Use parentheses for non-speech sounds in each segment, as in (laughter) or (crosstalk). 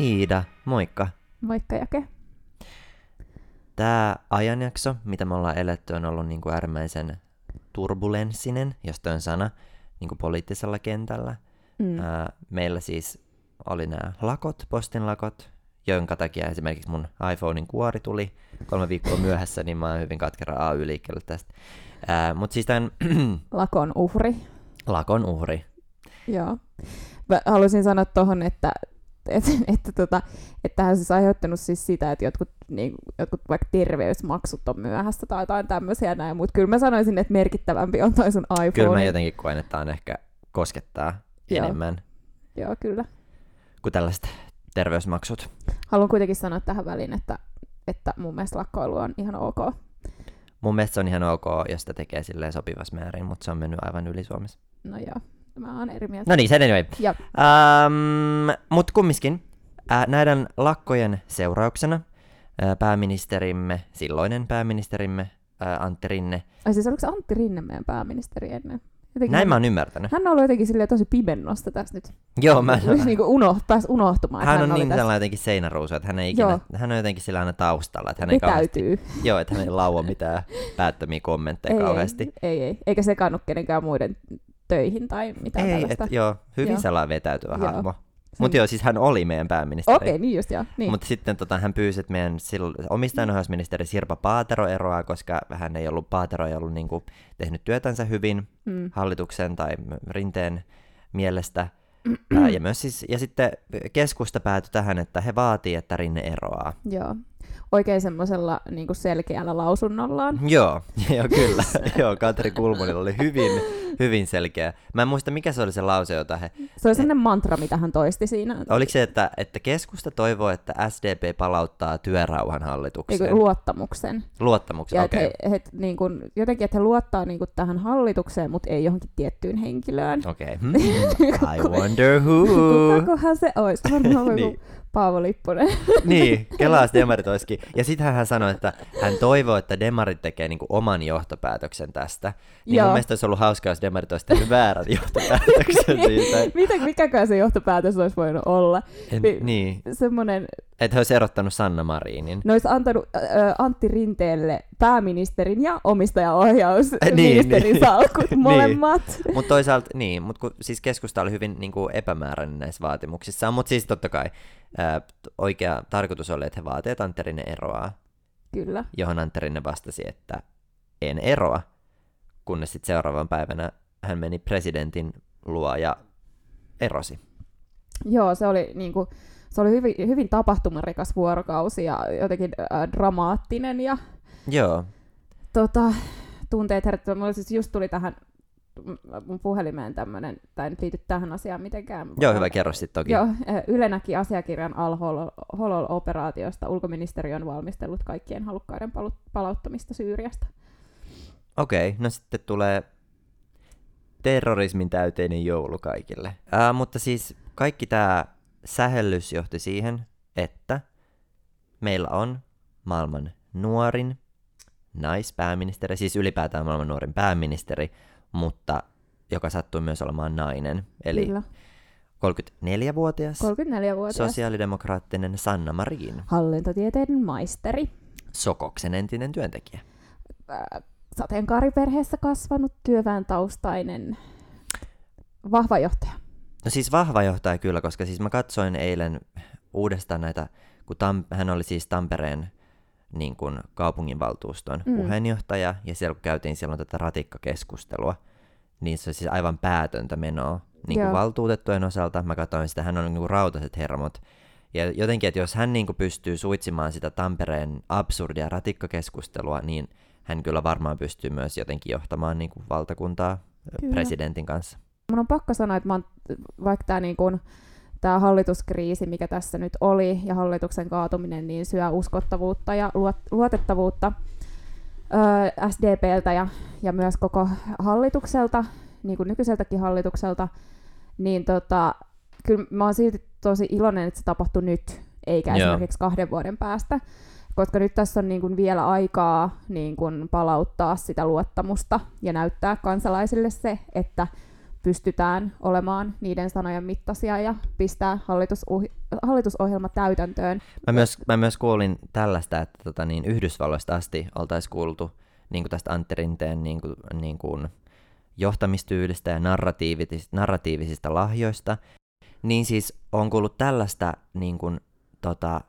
Iida, moikka. Moikka Jake. Tämä ajanjakso, mitä me ollaan eletty, on ollut niin kuin äärimmäisen turbulenssinen, jos on sana, niin kuin poliittisella kentällä. Mm. Ää, meillä siis oli nämä lakot, postin lakot, jonka takia esimerkiksi mun iPhonein kuori tuli kolme viikkoa (laughs) myöhässä, niin mä oon hyvin katkera AY-liikkeelle tästä. Mutta siis tämän... (clears throat) Lakon uhri. Lakon uhri. Joo. Mä haluaisin sanoa tuohon, että (laughs) että, että, tota, että tähän siis aiheuttanut siis sitä, että jotkut, niin, jotkut vaikka terveysmaksut on myöhässä tai jotain tämmöisiä näin, mutta kyllä mä sanoisin, että merkittävämpi on toi sun iPhone. Kyllä mä jotenkin koen, että on ehkä koskettaa Joo. enemmän. Joo, kyllä. Kuin tällaiset terveysmaksut. Haluan kuitenkin sanoa tähän väliin, että, että mun mielestä lakkoilu on ihan ok. Mun mielestä se on ihan ok, jos sitä tekee silleen sopivassa määrin, mutta se on mennyt aivan yli Suomessa. No joo, mä oon eri mieltä. No niin, se anyway. Mutta kumminkin, äh, näiden lakkojen seurauksena äh, pääministerimme, silloinen pääministerimme äh, Antti Rinne. Ai siis oliko Antti Rinne meidän pääministeri ennen? Jotenkin Näin hän, mä oon ymmärtänyt. Hän on ollut jotenkin silleen tosi pimennosta tässä nyt. Joo, mä en niin uno, pääs unohtumaan. Hän, hän on niin sellainen jotenkin seinäruusu, että hän, ei ikinä, hän on jotenkin sillä aina taustalla. Että hän ei kauheasti, joo, että hän ei laua mitään päättömiä kommentteja ei, kauheasti. Ei, ei, eikä sekannut kenenkään muiden töihin tai mitään ei, tällaista. Et, joo, hyvin joo. sellainen vetäytyvä joo. hahmo. Mutta joo, siis hän oli meidän pääministeri. Okei, okay, niin just joo. Niin. Mutta sitten tota, hän pyysi, että meidän omistajanohjausministeri Sirpa Paatero eroaa, koska hän ei ollut, Paatero ei ollut niinku, tehnyt työtänsä hyvin mm. hallituksen tai rinteen mielestä. Ja, myös siis, ja sitten keskusta päätyi tähän, että he vaatii, että Rinne eroaa. Joo oikein semmoisella niin selkeällä lausunnollaan. Joo, (laughs) joo kyllä. (laughs) joo, Katri Kulmunilla oli hyvin, hyvin selkeä. Mä en muista, mikä se oli se lause, jota he... Se oli sellainen mantra, mitä hän toisti siinä. Oliko se, että, että keskusta toivoo, että SDP palauttaa työrauhan hallitukseen? Eikö, luottamuksen. Luottamuksen, okei. Okay. He, he, niin kuin, jotenkin, että he luottaa niin kuin, tähän hallitukseen, mutta ei johonkin tiettyyn henkilöön. Okei. Okay. Hmm. I wonder who. (laughs) Kukakohan se olisi? Varmaan niin. Paavo Lipponen. (laughs) niin, kelaas demarit (laughs) olisikin. Ja sitten hän sanoi, että hän toivoo, että demarit tekee niinku oman johtopäätöksen tästä. Niin Joo. mun mielestä olisi ollut hauskaa, jos demarit olisi tehnyt väärän (laughs) johtopäätöksen siitä. Mitä, mikäkään se johtopäätös olisi voinut olla? En, niin. niin. Semmoinen... Että he olisi erottanut Sanna Marinin. Ne olisi antanut äh, Antti Rinteelle pääministerin ja omistajaohjausministerin niin, niin. salkut molemmat. niin. Mutta toisaalta, niin, mutta siis keskusta oli hyvin niin kuin epämääräinen näissä vaatimuksissa. Mutta siis totta kai ää, oikea tarkoitus oli, että he vaativat, että Antti eroaa. Kyllä. Johon Antti vastasi, että en eroa, kunnes sitten seuraavan päivänä hän meni presidentin luo ja erosi. Joo, se oli, niin kuin, se oli hyvin, hyvin tapahtumarikas vuorokausi ja jotenkin äh, dramaattinen. Ja, Joo. Tota, tunteet herättävä. Mulla siis just tuli tähän mun puhelimeen tämmöinen, tai nyt liity tähän asiaan mitenkään. Joo, hyvä, kerro sitten toki. Joo, Yle näki asiakirjan Al-Holol-operaatiosta. Ulkoministeriö on valmistellut kaikkien halukkaiden palauttamista Syyriasta. Okei, okay, no sitten tulee terrorismin täyteinen joulu kaikille. Ää, mutta siis kaikki tämä sähellys johti siihen, että meillä on maailman nuorin naispääministeri, siis ylipäätään maailman nuorin pääministeri, mutta joka sattui myös olemaan nainen. Eli Kyllä. 34-vuotias, 34-vuotias sosiaalidemokraattinen Sanna Marin. Hallintotieteiden maisteri. Sokoksen entinen työntekijä. Sateenkaariperheessä kasvanut työväen taustainen vahva johtaja. No siis vahva johtaja kyllä, koska siis mä katsoin eilen uudestaan näitä, kun Tam- hän oli siis Tampereen niin kuin kaupunginvaltuuston mm. puheenjohtaja, ja siellä kun käytiin silloin tätä ratikkakeskustelua, niin se on siis aivan päätöntä menoa niin kuin valtuutettujen osalta. Mä katsoin sitä, hän on niin kuin rautaset hermot. Ja jotenkin, että jos hän niin kuin pystyy suitsimaan sitä Tampereen absurdia ratikkakeskustelua, niin hän kyllä varmaan pystyy myös jotenkin johtamaan niin kuin valtakuntaa kyllä. presidentin kanssa. Mun on pakko sanoa, että mä oon, vaikka tämä niin kuin, tämä hallituskriisi, mikä tässä nyt oli, ja hallituksen kaatuminen, niin syö uskottavuutta ja luotettavuutta öö, SDPltä ja, ja myös koko hallitukselta, niin kuin nykyiseltäkin hallitukselta, niin tota, kyllä mä oon silti tosi iloinen, että se tapahtui nyt, eikä Joo. esimerkiksi kahden vuoden päästä, koska nyt tässä on niin kuin vielä aikaa niin kuin palauttaa sitä luottamusta ja näyttää kansalaisille se, että pystytään olemaan niiden sanojen mittaisia ja pistää hallitusoh- hallitusohjelma täytäntöön. Mä myös, mä myös kuulin tällaista, että tota, niin Yhdysvalloista asti oltaisiin kuultu niin kuin tästä Antti Rinteen niin kuin, niin kuin johtamistyylistä ja narratiivisista, narratiivisista lahjoista, niin siis on kuullut tällaista niin kuin, tota,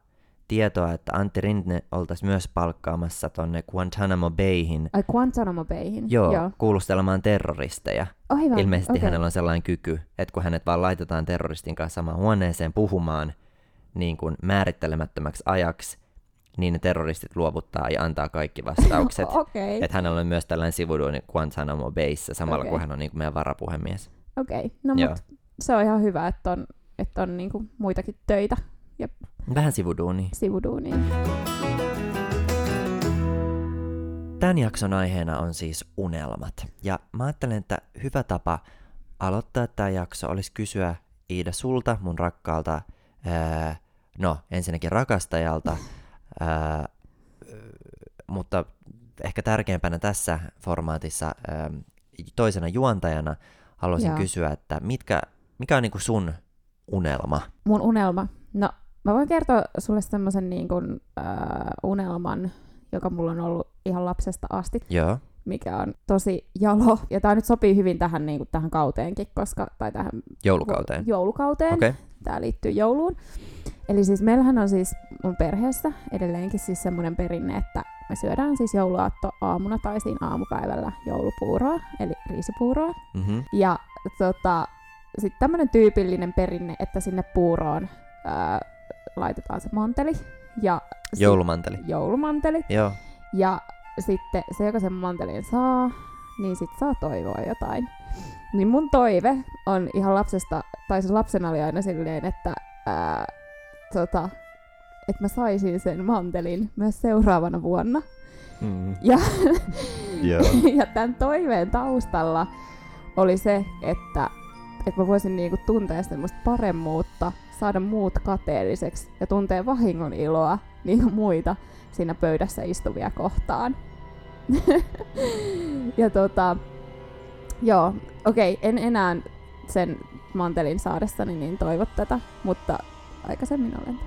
tietoa, että Antti Rinne oltaisiin myös palkkaamassa tonne Guantanamo Bayhin. Ai Guantanamo Bayhin? Joo, Joo. kuulustelemaan terroristeja. Aivan, Ilmeisesti okay. hänellä on sellainen kyky, että kun hänet vaan laitetaan terroristin kanssa samaan huoneeseen puhumaan niin kuin määrittelemättömäksi ajaksi, niin ne terroristit luovuttaa ja antaa kaikki vastaukset. (laughs) okay. Että hänellä on myös tällainen sivuduuni Guantanamo Bayssä, samalla Okay. kun hän on niin kuin meidän varapuhemies. Okei, okay. no Joo. mut se on ihan hyvä, että on, että on niinku muitakin töitä Vähän sivuduuni. sivuduuniin. Tämän jakson aiheena on siis unelmat. Ja mä ajattelen, että hyvä tapa aloittaa tämä jakso olisi kysyä Iida sulta, mun rakkaalta, ää, no ensinnäkin rakastajalta, ää, mutta ehkä tärkeimpänä tässä formaatissa ää, toisena juontajana haluaisin Joo. kysyä, että mitkä, mikä on niinku sun unelma? Mun unelma. No, mä voin kertoa sulle semmoisen niin kuin, äh, unelman, joka mulla on ollut ihan lapsesta asti, Joo, mikä on tosi jalo. Ja tää nyt sopii hyvin tähän, niin kuin, tähän kauteenkin, koska, tai tähän joulukauteen. joulukauteen. Okay. Tämä liittyy jouluun. Eli siis meillähän on siis mun perheessä edelleenkin siis semmoinen perinne, että me syödään siis jouluaatto aamuna tai siinä aamupäivällä joulupuuroa, eli riisipuuroa. mm-hmm. Ja tota, sitten tämmöinen tyypillinen perinne, että sinne puuroon ää, laitetaan se manteli ja sit- joulumanteli. joulumanteli. Joo, Ja sitten se, joka sen mantelin saa, niin sit saa toivoa jotain. Niin mun toive on ihan lapsesta, tai se lapsena oli aina silleen, että ää, tota, että mä saisin sen mantelin myös seuraavana vuonna. mm. Ja, Joo. (laughs) ja tämän toiveen taustalla oli se, että, että mä voisin niinku tuntea semmoista paremmuutta, saada muut kateelliseksi ja tuntea vahingon iloa niinku muita siinä pöydässä istuvia kohtaan. (laughs) ja tota, joo, okei, en enää sen mantelin saadessani niin toivo tätä, mutta aikaisemmin olen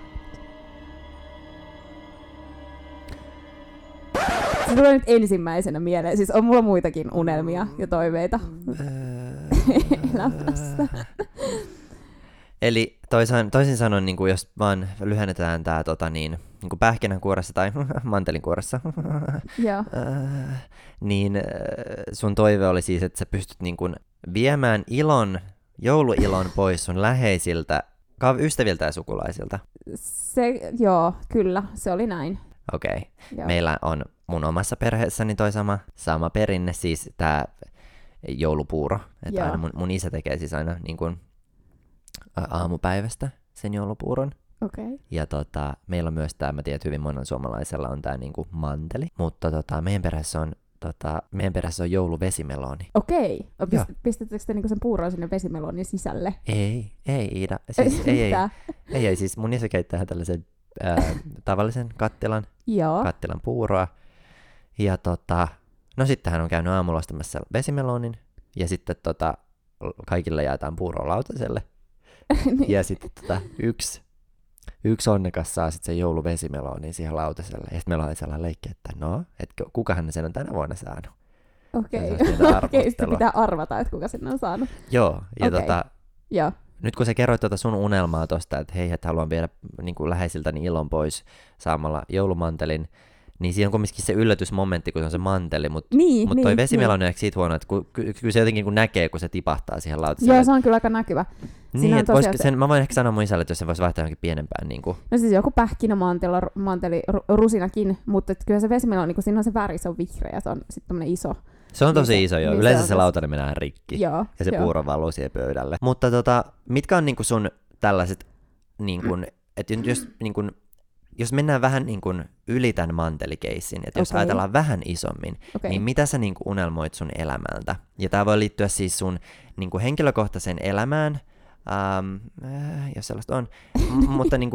Se tulee nyt ensimmäisenä mieleen. Siis on mulla muitakin unelmia ja toiveita (laughs) elämässä. (laughs) Eli toisin, toisin sanoen, niin kuin jos vaan lyhennetään tämä tota, niin, niin kuin pähkinänkuoressa tai (laughs) mantelinkuoressa, (laughs) Joo. äh, niin äh, sun toive oli siis, että sä pystyt niin kuin viemään ilon, jouluilon pois sun läheisiltä, ystäviltä ja sukulaisilta. Se, joo, kyllä, se oli näin. Okei. Okay. Joo. Meillä on mun omassa perheessäni toi sama, sama perinne, siis tämä joulupuuro. Että aina mun, mun isä tekee siis aina niin kuin, aamupäivästä sen joulupuuron. Okay. Ja tota, meillä on myös tämä, mä tiedän, että hyvin monella suomalaisella on tämä niinku manteli. Mutta tota, meidän perässä on tota, meidän perässä on jouluvesimeloni. Okei. Okay. Joo. Pist, pistettekö te niinku sen puuron sinne vesimelonin sisälle? Ei, ei Iida. (laughs) Siis, ei, ei, ei, ei, siis mun isä keittää tällaisen ää, (laughs) tavallisen kattilan, kattilan puuroa. Ja tota, no sitten hän on käynyt aamulla ostamassa vesimelonin. Ja sitten tota, kaikille jaetaan puuroa lautaselle. (laughs) Niin. Ja sitten tota, yksi, yksi onnekas saa sitten sen jouluvesimelonin siihen lautaselle. Ja sitten meillä oli sellainen leikki, että no, että kukahan sen on tänä vuonna saanut. Okei. Pientä (laughs) Okei, sitten pitää arvata, että kuka sinne on saanut. Joo, ja Okei. tota, Joo. nyt kun sä kerroit tuota sun unelmaa tosta, että hei, että haluan viedä niin kuin läheisiltäni ilon pois saamalla joulumantelin, niin siinä on kumminkin se yllätysmomentti, kun se on se manteli, mutta Niin, mut niin, toi vesimeloni on siitä huono, että kun, ky- kyllä se jotenkin kun näkee, kun se tipahtaa siihen niin. lautaselle. Joo, se on kyllä aika näkyvä. siinä niin, on että tosiaan sen, mä voin ehkä sanoa mun isälle, että jos se voisi vaihtaa johonkin pienempään. Niin kuin. No siis joku pähkinämanteli, manteli, ru- rusinakin, mutta kyllä se vesimeloni, kun siinä on se väri, se on vihreä, se on sitten iso. Se on Niin tosi se- iso jo. niin Yleensä se lautanen menee rikki. Joo. Ja se joo. puuro valuu siihen pöydälle. Mutta tota, mitkä on niinku sun tällaiset, niin kun, että jos, niin kun, jos mennään vähän niin kun yli tämän mantelikeissin, että jos Okei. ajatellaan vähän isommin, Okei. niin mitä sä niin unelmoit sun elämältä? Ja tämä voi liittyä siis sun niin henkilökohtaiseen elämään, ähm, äh, jos sellaista on, M- (laughs) mutta niin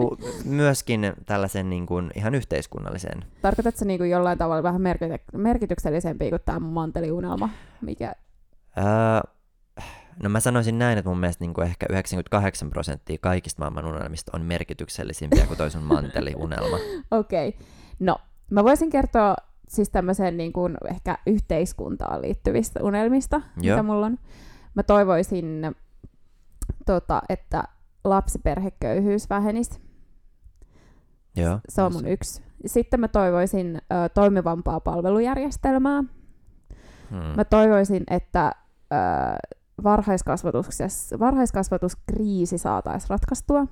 myöskin tällaisen niin ihan yhteiskunnalliseen. Tarkoitatko niinku jollain tavalla vähän merkity- merkityksellisempi kuin tämä manteliunelma? Mikä... Öö, No mä sanoisin näin, että mun mielestä niin kuin ehkä 98 prosenttia kaikista maailman unelmista on merkityksellisimpiä kuin toi sun manteliunelma. (laughs) Okei. Okay. No, mä voisin kertoa siis tämmöiseen niin kuin ehkä yhteiskuntaan liittyvistä unelmista, Joo. mitä mulla on. Mä toivoisin, tota, että lapsiperheköyhyys vähenisi. Joo. Se on mun yksi. Sitten mä toivoisin ö, toimivampaa palvelujärjestelmää. Hmm. Mä toivoisin, että ö, varhaiskasvatuksessa, varhaiskasvatuskriisi saataisiin ratkaistua.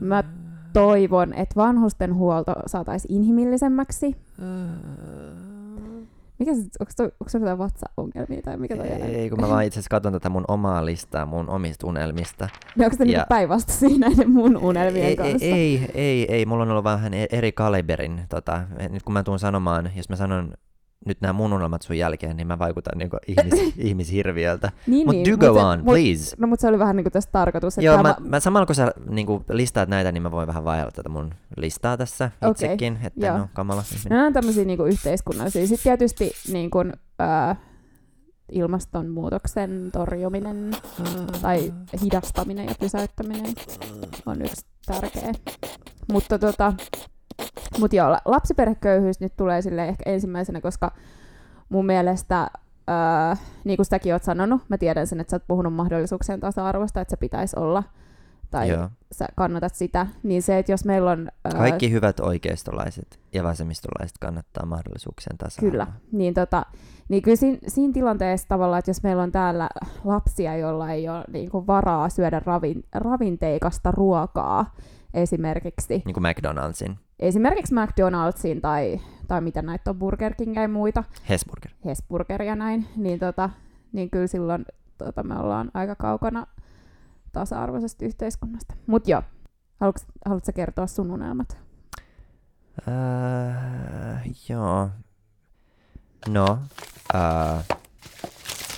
Mä toivon, että vanhusten huolto saataisiin inhimillisemmäksi. Mikä se, onko, toi, onko se jotain vatsa-ongelmia tai mikä toi Ei, kun mä vaan itse asiassa katson tätä mun omaa listaa mun omista unelmista. No onko se ja... Niinku päinvasta siinä näiden mun unelmien ei, kanssa? Ei, ei, ei, ei, mulla on ollut vähän eri kaliberin. Tota, nyt kun mä tuun sanomaan, jos mä sanon nyt nämä mun unelmat sun jälkeen, niin mä vaikutan niinku ihmis, (laughs) ihmishirviöltä. niin, Mut niin, do go mut on, mut, please. No mutta se oli vähän niinku tästä tarkoitus. Että Joo, mä, mä, samalla kun sä niinku listaat näitä, niin mä voin vähän vaihella tätä mun listaa tässä okay. itsekin, että Joo. no kamala. No, nämä on tämmöisiä niinku yhteiskunnallisia. Sitten tietysti niinku, äh, ilmastonmuutoksen torjuminen tai hidastaminen ja pysäyttäminen on yksi tärkeä. Mutta tota, mutta joo, lapsiperheköyhyys nyt tulee sille ehkä ensimmäisenä, koska mun mielestä, öö, niin kuin sitäkin oot sanonut, mä tiedän sen, että sä oot puhunut mahdollisuuksien tasa-arvosta, että se pitäisi olla, tai joo. sä kannatat sitä, niin se, että jos meillä on... Öö, Kaikki hyvät oikeistolaiset ja vasemmistolaiset kannattaa mahdollisuuksien tasa-arvoa. Kyllä, niin, tota, niin kyllä siinä, siinä tilanteessa tavallaan, että jos meillä on täällä lapsia, joilla ei ole niin kuin varaa syödä ravin, ravinteikasta ruokaa, esimerkiksi. Niin kuin McDonald'sin esimerkiksi McDonald'sin tai, tai mitä näitä on, Burger King ja muita. Hesburger. Hesburger ja näin, niin, tota, niin kyllä silloin tota, me ollaan aika kaukana tasa-arvoisesta yhteiskunnasta. Mut joo, haluatko, haluatko kertoa sun unelmat? Uh, joo. No, uh,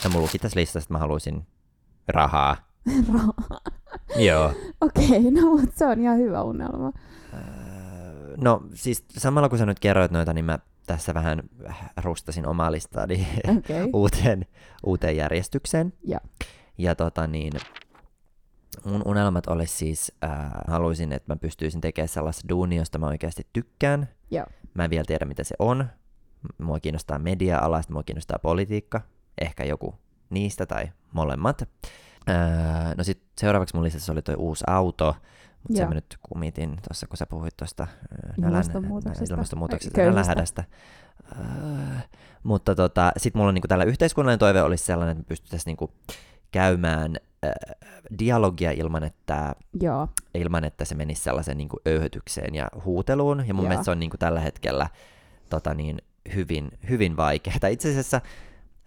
no mulla luki tässä listassa, että mä haluaisin rahaa. (laughs) rahaa? (laughs) joo. Okei, okay, no mutta se on ihan hyvä unelma. Uh, No siis samalla kun sä nyt kerroit noita, niin mä tässä vähän rustasin omaa listaani (laughs) okay. uuteen, uuteen järjestykseen. Ja, ja tota niin, mun unelmat olisi siis, äh, haluaisin, että mä pystyisin tekemään sellaista duunia, josta mä oikeasti tykkään. Ja. Mä en vielä tiedä, mitä se on. Mua kiinnostaa media-ala, mua kiinnostaa politiikka. Ehkä joku niistä tai molemmat. Äh, no sitten seuraavaksi mun lisässä oli toi uusi auto. Mutta sen mä nyt kumitin tuossa, kun sä puhuit tuosta ilmastonmuutoksesta, ilmastonmuutoksesta nälähädästä. Uh, mutta tota, sitten mulla on niinku tällä yhteiskunnallinen toive olisi sellainen, että me pystyttäisiin niinku käymään äh, dialogia ilman että, Joo. ilman, että se menisi sellaisen niinku öyhötykseen ja huuteluun. Ja mun Joo. mielestä se on niinku tällä hetkellä tota niin, hyvin, hyvin vaikeaa. Itse asiassa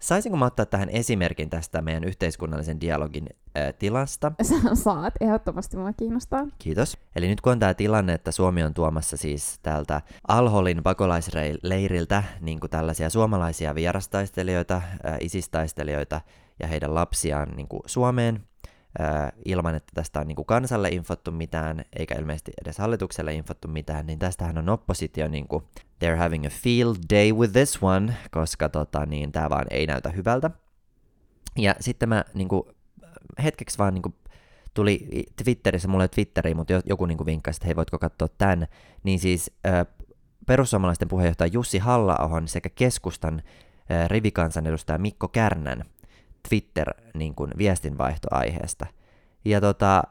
Saisinko mä ottaa tähän esimerkin tästä meidän yhteiskunnallisen dialogin äh, tilasta? (laughs) Saat, ehdottomasti mua kiinnostaa. Kiitos. Eli nyt kun on tämä tilanne, että Suomi on tuomassa siis täältä Alholin pakolaisleiriltä niin kuin tällaisia suomalaisia vierastaistelijoita, äh, isistaistelijoita ja heidän lapsiaan niin kuin Suomeen, ilman, että tästä on niin kuin kansalle infottu mitään, eikä ilmeisesti edes hallitukselle infottu mitään, niin tästähän on oppositio niin kuin, they're having a field day with this one, koska tota, niin, tämä vaan ei näytä hyvältä. Ja sitten mä niin kuin, hetkeksi vaan niin kuin, tuli Twitterissä, mulle Twitteri, mutta joku niin kuin vinkkasi, että hei, voitko katsoa tämän, niin siis perussuomalaisten puheenjohtaja Jussi halla sekä keskustan rivikansanedustaja Mikko Kärnän Twitter-viestinvaihtoaiheesta. Niin ja tota,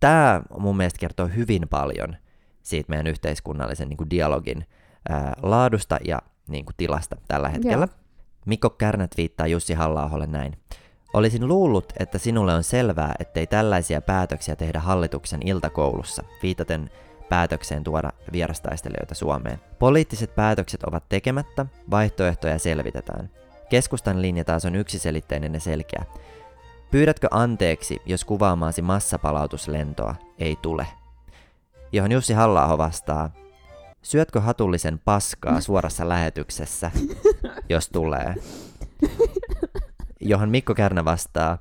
tämä mun mielestä kertoo hyvin paljon siitä meidän yhteiskunnallisen niin kuin dialogin ää, laadusta ja niin kuin tilasta tällä hetkellä. Joo. Mikko Kärnä viittaa Jussi halla näin. Olisin luullut, että sinulle on selvää, ettei tällaisia päätöksiä tehdä hallituksen iltakoulussa, viitaten päätökseen tuoda vierastaistelijoita Suomeen. Poliittiset päätökset ovat tekemättä, vaihtoehtoja selvitetään. Keskustan linja taas on yksiselitteinen ja selkeä. Pyydätkö anteeksi, jos kuvaamaasi massapalautuslentoa ei tule? Johon Jussi halla vastaa, syötkö hatullisen paskaa (laughs) suorassa lähetyksessä, jos tulee? Johon Mikko Kärnä vastaa,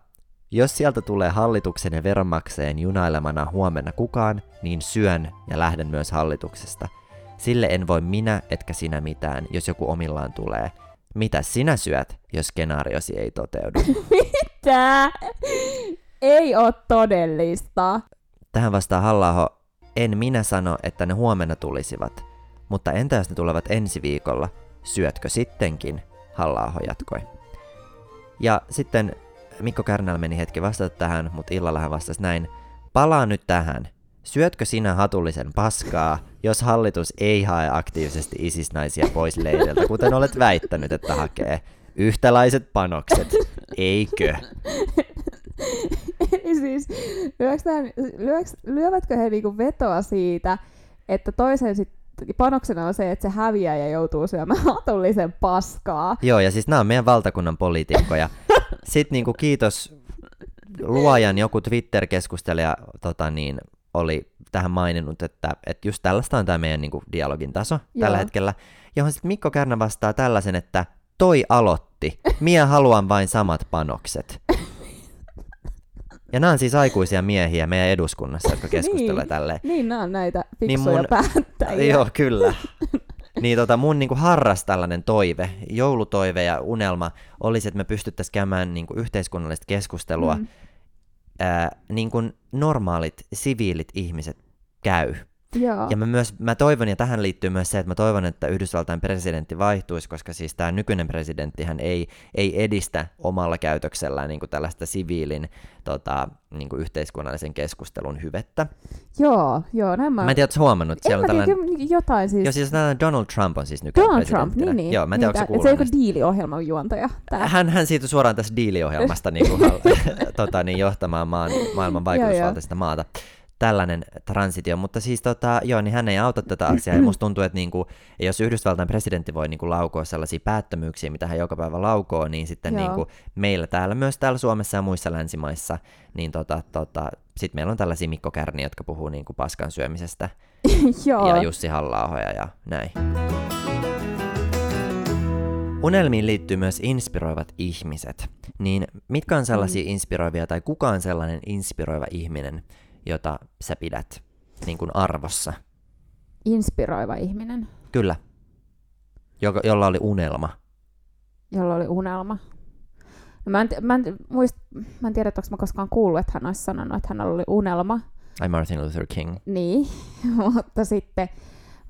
jos sieltä tulee hallituksen ja veronmaksajien junailemana huomenna kukaan, niin syön ja lähden myös hallituksesta. Sille en voi minä etkä sinä mitään, jos joku omillaan tulee – Mitä sinä syöt, jos skenaariosi ei toteudu? (laughs) Mitä? Ei ole todellista. Tähän vastaa halla en minä sano, että ne huomenna tulisivat. Mutta entä jos ne tulevat ensi viikolla? Syötkö sittenkin? halla jatkoi. Ja sitten Mikko Kärnällä meni hetki vastata tähän, mutta illalla hän vastasi näin. Palaa nyt tähän. Syötkö sinä hatullisen paskaa, jos hallitus ei hae aktiivisesti isisnaisia pois leiriltä, kuten olet väittänyt, että hakee? Yhtälaiset panokset, eikö? Eli siis, lyöks, lyövätkö he niinku vetoa siitä, että toisen sit panoksena on se, että se häviää ja joutuu syömään hatullisen paskaa. Joo, ja siis nämä on meidän valtakunnan poliitikkoja. Sitten niinku kiitos luojan joku Twitter-keskustelija tota niin, oli tähän maininnut, että, että just tällaista on tämä meidän niin kuin, dialogin taso Joo. tällä hetkellä, johon sitten Mikko Kärnä vastaa tällaisen, että toi aloitti, minä haluan vain samat panokset. Ja nämä on siis aikuisia miehiä meidän eduskunnassa, jotka keskustelee niin, tälleen. Niin, nämä on näitä fiksuja niin mun, päättäjiä. Joo, kyllä. niin tota, mun niinku harras tällainen toive, joulutoive ja unelma olisi, että me pystyttäisiin käymään niinku yhteiskunnallista keskustelua mm ää, niin kuin normaalit siviilit ihmiset käy. Joo. Ja mä, myös, mä toivon, ja tähän liittyy myös se, että mä toivon, että Yhdysvaltain presidentti vaihtuisi, koska siis tämä nykyinen presidentti hän ei, ei edistä omalla käytöksellään niin kuin tällaista siviilin tota, niin kuin yhteiskunnallisen keskustelun hyvettä. Joo, joo. Näin mä... mä en tiedä, ootko huomannut. Siellä on tällainen... jotain siis. Joo, siis Donald Trump on siis nykyinen Donald Trump, niin, niin. Joo, mä en tiedä, niin, onko se, joku diiliohjelman juontaja. Tää. Hän, hän siitä suoraan tässä diiliohjelmasta (laughs) niin kuin, (laughs) tota, niin, johtamaan maan, maailman vaikutusvaltaista maata tällainen transitio, mutta siis tota, joo, niin hän ei auta tätä asiaa, ja musta tuntuu, että niinku, jos Yhdysvaltain presidentti voi niinku laukoa sellaisia päättömyyksiä, mitä hän joka päivä laukoo, niin sitten niinku, meillä täällä, myös täällä Suomessa ja muissa länsimaissa, niin tota, tota, sitten meillä on tällaisia Mikko Kärni, jotka puhuu niinku paskan syömisestä, (laughs) ja Jussi halla ja näin. Unelmiin liittyy myös inspiroivat ihmiset. Niin mitkä on sellaisia mm. inspiroivia, tai kuka on sellainen inspiroiva ihminen, jota sä pidät niin kuin arvossa. Inspiroiva ihminen. Kyllä. Jo- jolla oli unelma. Jolla oli unelma. No mä, en, mä, en, muist, mä en tiedä, onko mä koskaan kuullut, että hän olisi sanonut, että hän oli unelma. Ai Martin Luther King. Niin, (laughs) mutta sitten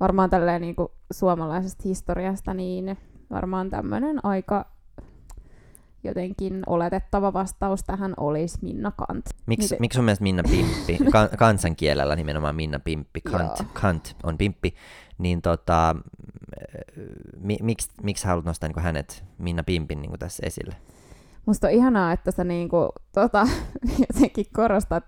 varmaan tälleen niin kuin suomalaisesta historiasta, niin varmaan tämmöinen aika jotenkin oletettava vastaus tähän olisi Minna Kant. Miksi niin, sun mielestä Minna Pimppi, (laughs) kan, kansankielellä nimenomaan Minna Pimppi, Kant, Kant on Pimppi, niin tota, mi, miksi, miksi haluat nostaa niin hänet, Minna Pimpin niin tässä esille? Musta on ihanaa, että sä niin kuin, tota, (laughs) jotenkin korostat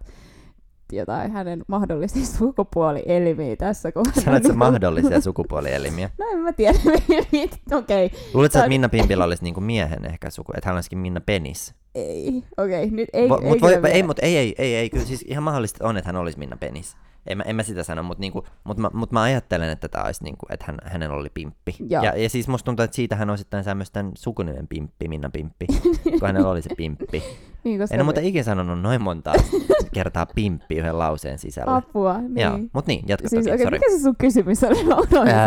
jotain hänen mahdollisia (laughs) sukupuolielimiä tässä kohdassa. Sanoit sä mahdollisia (laughs) sukupuolielimiä? No en mä tiedä. (laughs) Okei. Okay. Luuletko, että Minna Pimpillä olisi niinku miehen ehkä suku, että hän olisikin Minna Penis? Ei, okei, okay, nyt ei, Vo, ei, mut voi, ei, mut ei, ei, ei, ei, kyllä siis ihan mahdollista on, että hän olisi Minna Penis. En mä, en mä sitä sano, mutta niinku, mut mä, mut mä ajattelen, että tämä olisi niinku, että hän, hänellä oli pimppi. Ja, ja siis musta tuntuu, että siitä hän saa myös tämän sukunimen pimppi, Minna Pimppi, kun hänellä oli se pimppi. Niin, en ole muuten ikinä sanonut noin monta (laughs) kertaa pimppi yhden lauseen sisällä. Apua, niin. Joo, mut niin, jatka siis, toki, okay, mikä se sun kysymys oli? (laughs) Mä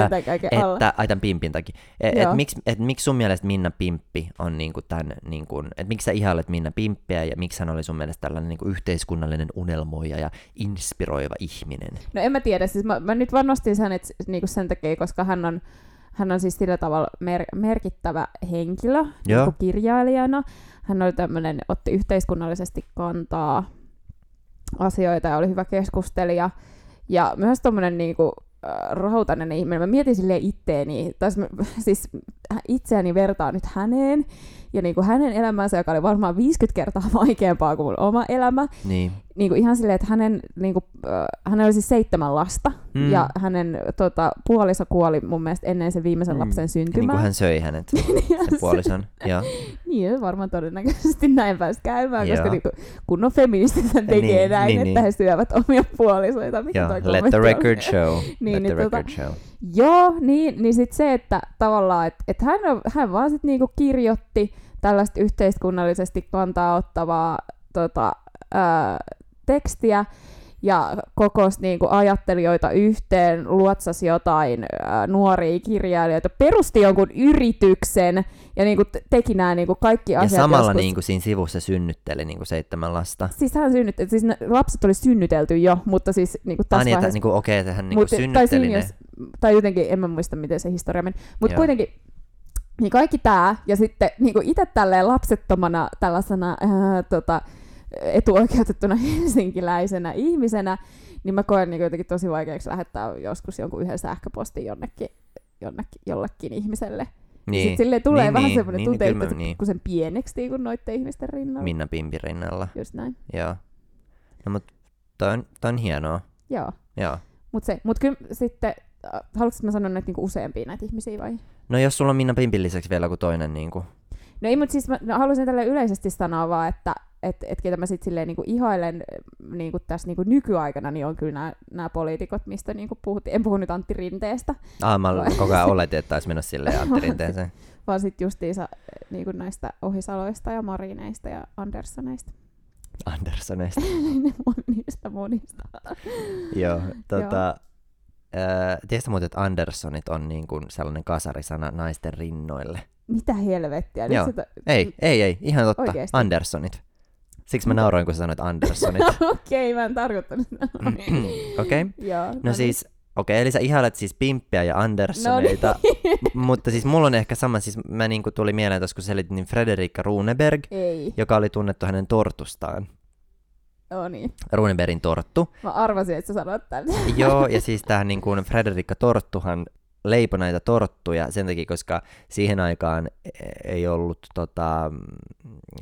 sitä alla. Että, ai tämän pimpin takia. Et, et, miksi et, miksi sun mielestä Minna Pimppi on niinku tämän, niinku, että miksi sä ihailet Minna Pimppiä ja miksi hän oli sun mielestä tällainen niinku yhteiskunnallinen unelmoija ja inspiroiva ihminen? No en mä tiedä, siis mä, mä nyt vaan nostin sen että, niinku sen takia, koska hän on, hän on siis sillä tavalla mer- merkittävä henkilö niin kirjailijana. Hän oli tämmöinen, otti yhteiskunnallisesti kantaa asioita ja oli hyvä keskustelija. Ja myös tuommoinen niinku, äh, rahoitainen ihminen. Mä mietin silleen itteeni, tai (laughs) siis itseäni vertaan nyt häneen, ja niin kuin hänen elämänsä, joka oli varmaan 50 kertaa (laughs) vaikeampaa kuin mun oma elämä. Niin. Niin kuin ihan silleen, että hänen, niin kuin, äh, hänellä oli siis seitsemän lasta, mm. ja hänen tota, puoliso kuoli mun mielestä ennen sen viimeisen mm. lapsen syntymää. Niin kuin hän söi hänet, (laughs) niin se puolison. ja. (laughs) Niin, varmaan todennäköisesti näin pääsi käymään, koska niin kuin, kunnon feministit tekee niin, näin, niin, että niin. he syövät omia puolisoita. Mikä Joo, let the record show. niin, let niin, the tota, record show. Joo, niin, niin sitten se, että tavallaan, että, että hän, hän vaan sitten niinku kirjoitti tällaista yhteiskunnallisesti kantaa ottavaa tota, ää, tekstiä, ja kokos niin kuin ajattelijoita yhteen, luotsasi jotain ää, nuoria kirjailijoita, perusti jonkun yrityksen ja niin kuin teki nämä niin kuin kaikki Ja asiat. samalla joskus- niin kuin siinä sivussa synnytteli niin kuin seitsemän lasta. Siis hän synnytti, siis lapset oli synnytelty jo, mutta siis niin kuin Ah, tässä että vaiheessa... niin kuin, okei, että hän niin kuin Mut- tai, synnytteli siinä, ne. jos, tai jotenkin, en mä muista miten se historia meni, mutta kuitenkin niin kaikki tämä, ja sitten niin itse tälleen lapsettomana tällaisena ää, tota, etuoikeutettuna (laughs) helsinkiläisenä ihmisenä, niin mä koen niin jotenkin tosi vaikeaksi lähettää joskus jonkun yhden sähköpostin jonnekin, jonnekin jollekin ihmiselle. Niin. Niin, Sitten silleen tulee Niin, vähän niin, semmoinen niin, tunte, mä- että niin. pikkusen pieneksi niin kuin noitten ihmisten rinnalla. Minna Pimpi rinnalla. Just näin. Joo. No mut toi on, toi on hienoa. Joo. Joo. Mutta se, mut kyllä sitten, äh, haluatko mä sanoa näitä niinku useampia näitä ihmisiä vai? No jos sulla on Minna Pimpin lisäksi vielä toinen niin kuin, No ei, mutta siis mä no, haluaisin tälle yleisesti sanoa vaan, että et, et ketä mä sitten silleen niinku ihailen niinku tässä niinku nykyaikana, niin on kyllä nämä poliitikot, mistä niinku puhuttiin. En puhu nyt Antti Rinteestä, Ah, mä Vai- koko ajan (laughs) oletin, että taisi mennä silleen Antti Rinteeseen. vaan sitten justiinsa niinku näistä Ohisaloista ja Marineista ja Anderssoneista. Anderssoneista. (laughs) monista, monista. Joo, (laughs) tota... Äh, tiedätkö muuten, että Anderssonit on niin kuin sellainen kasarisana naisten rinnoille? Mitä helvettiä? Joo. sitä- Ei, ei, ei, ihan totta. Oikeesti? Anderssonit. Siksi mä nauroin, kun sä sanoit Anderssonit. (laughs) Okei, mä en tarkoittanut sitä. Okei. Okay. Joo, No niin. siis, okei, eli sä ihailet siis Pimppiä ja No Anderssoneita, niin. M- mutta siis mulla on ehkä sama, siis mä niinku tuli mieleen tuossa, kun selitin, niin Frederikka Runeberg, Ei, joka oli tunnettu hänen tortustaan. Joo niin. Runebergin torttu. Mä arvasin, että sä sanot tän. (laughs) Joo, ja siis tähän niin kuin Frederikka Torttuhan leipoi näitä torttuja sen takia, koska siihen aikaan e- ei ollut tota, mm,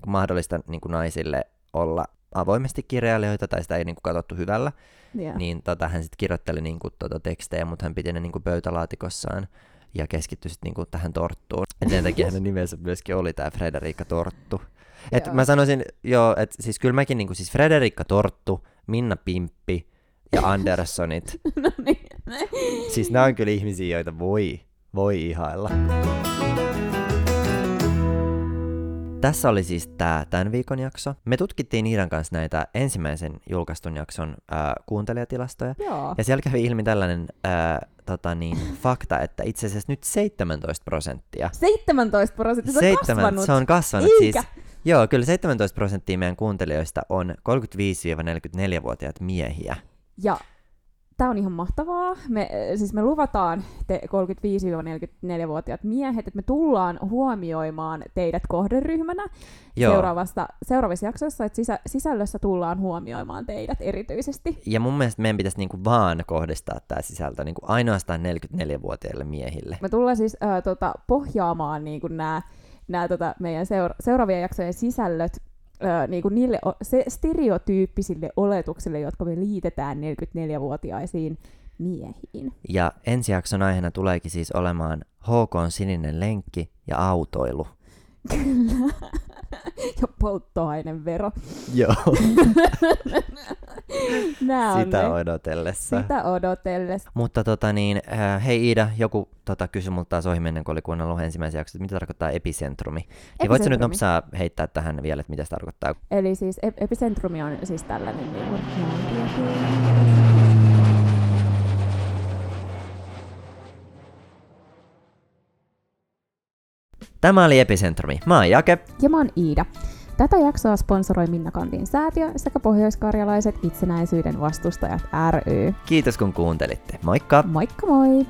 mahdollista niin kuin naisille olla avoimesti kirjailijoita, tai sitä ei niin kuin katsottu hyvällä, Joo. niin tota, hän sitten kirjoitteli niin kuin, tota, tekstejä, mutta hän piti ne niin kuin pöytälaatikossaan ja keskittyi sitten niin kuin tähän torttuun. Et sen takia hänen nimensä myöskin oli tämä Frederikka Torttu. Et Joo. mä sanoisin, joo, että siis kyllä mäkin niin kuin, siis Frederikka Torttu, Minna Pimppi ja Anderssonit, (laughs) no niin. Siis nämä on kyllä ihmisiä, joita voi, voi ihailla. Tässä oli siis tämä tämän viikon jakso. Me tutkittiin Iidan kanssa näitä ensimmäisen julkaistun jakson ää, kuuntelijatilastoja. Joo. Ja siellä kävi ilmi tällainen ää, tota niin, (laughs) fakta, että itse asiassa nyt 17 prosenttia. 17 prosenttia, se on kasvanut. se on kasvanut. Eikä. Siis, joo, kyllä 17 prosenttia meidän kuuntelijoista on 35-44-vuotiaat miehiä. Ja tämä on ihan mahtavaa. Me, äh, siis me luvataan te 35-44-vuotiaat miehet, että me tullaan huomioimaan teidät kohderyhmänä Joo. seuraavasta, seuraavissa jaksoissa, että sisä, sisällössä tullaan huomioimaan teidät erityisesti. Ja mun mielestä meidän pitäisi niinku vaan kohdistaa tämä sisältö niinku ainoastaan 44-vuotiaille miehille. Me tullaan siis äh, tota, pohjaamaan niin nämä tota, meidän seura- seuraavien jaksojen sisällöt äh, niin kuin niille se stereotyyppisille oletuksille, jotka me liitetään 44-vuotiaisiin miehiin. Ja ensi jakson aiheena tuleekin siis olemaan HK on sininen lenkki ja autoilu. Kyllä. (laughs) ja polttoainevero. Joo. (laughs) Nää on Sitä ne. odotellessa. Sitä odotellessa. Mutta tota niin, äh, hei Iida, joku tota, kysyi multa taas ohi menen, kun oli kuunnellut ensimmäisen jakson, että mitä tarkoittaa epicentrumi. Niin voitko nyt Epicentrumi. nopsaa heittää tähän vielä, että mitä se tarkoittaa? Eli siis ep- epicentrumi on siis tällainen niin kuin, Tämä oli Epicentrumi. Mä oon Jake. Ja mä oon Iida. Tätä jaksoa sponsoroi Minna Kantin säätiö sekä pohjoiskarjalaiset itsenäisyyden vastustajat ry. Kiitos kun kuuntelitte. Moikka! Moikka moi!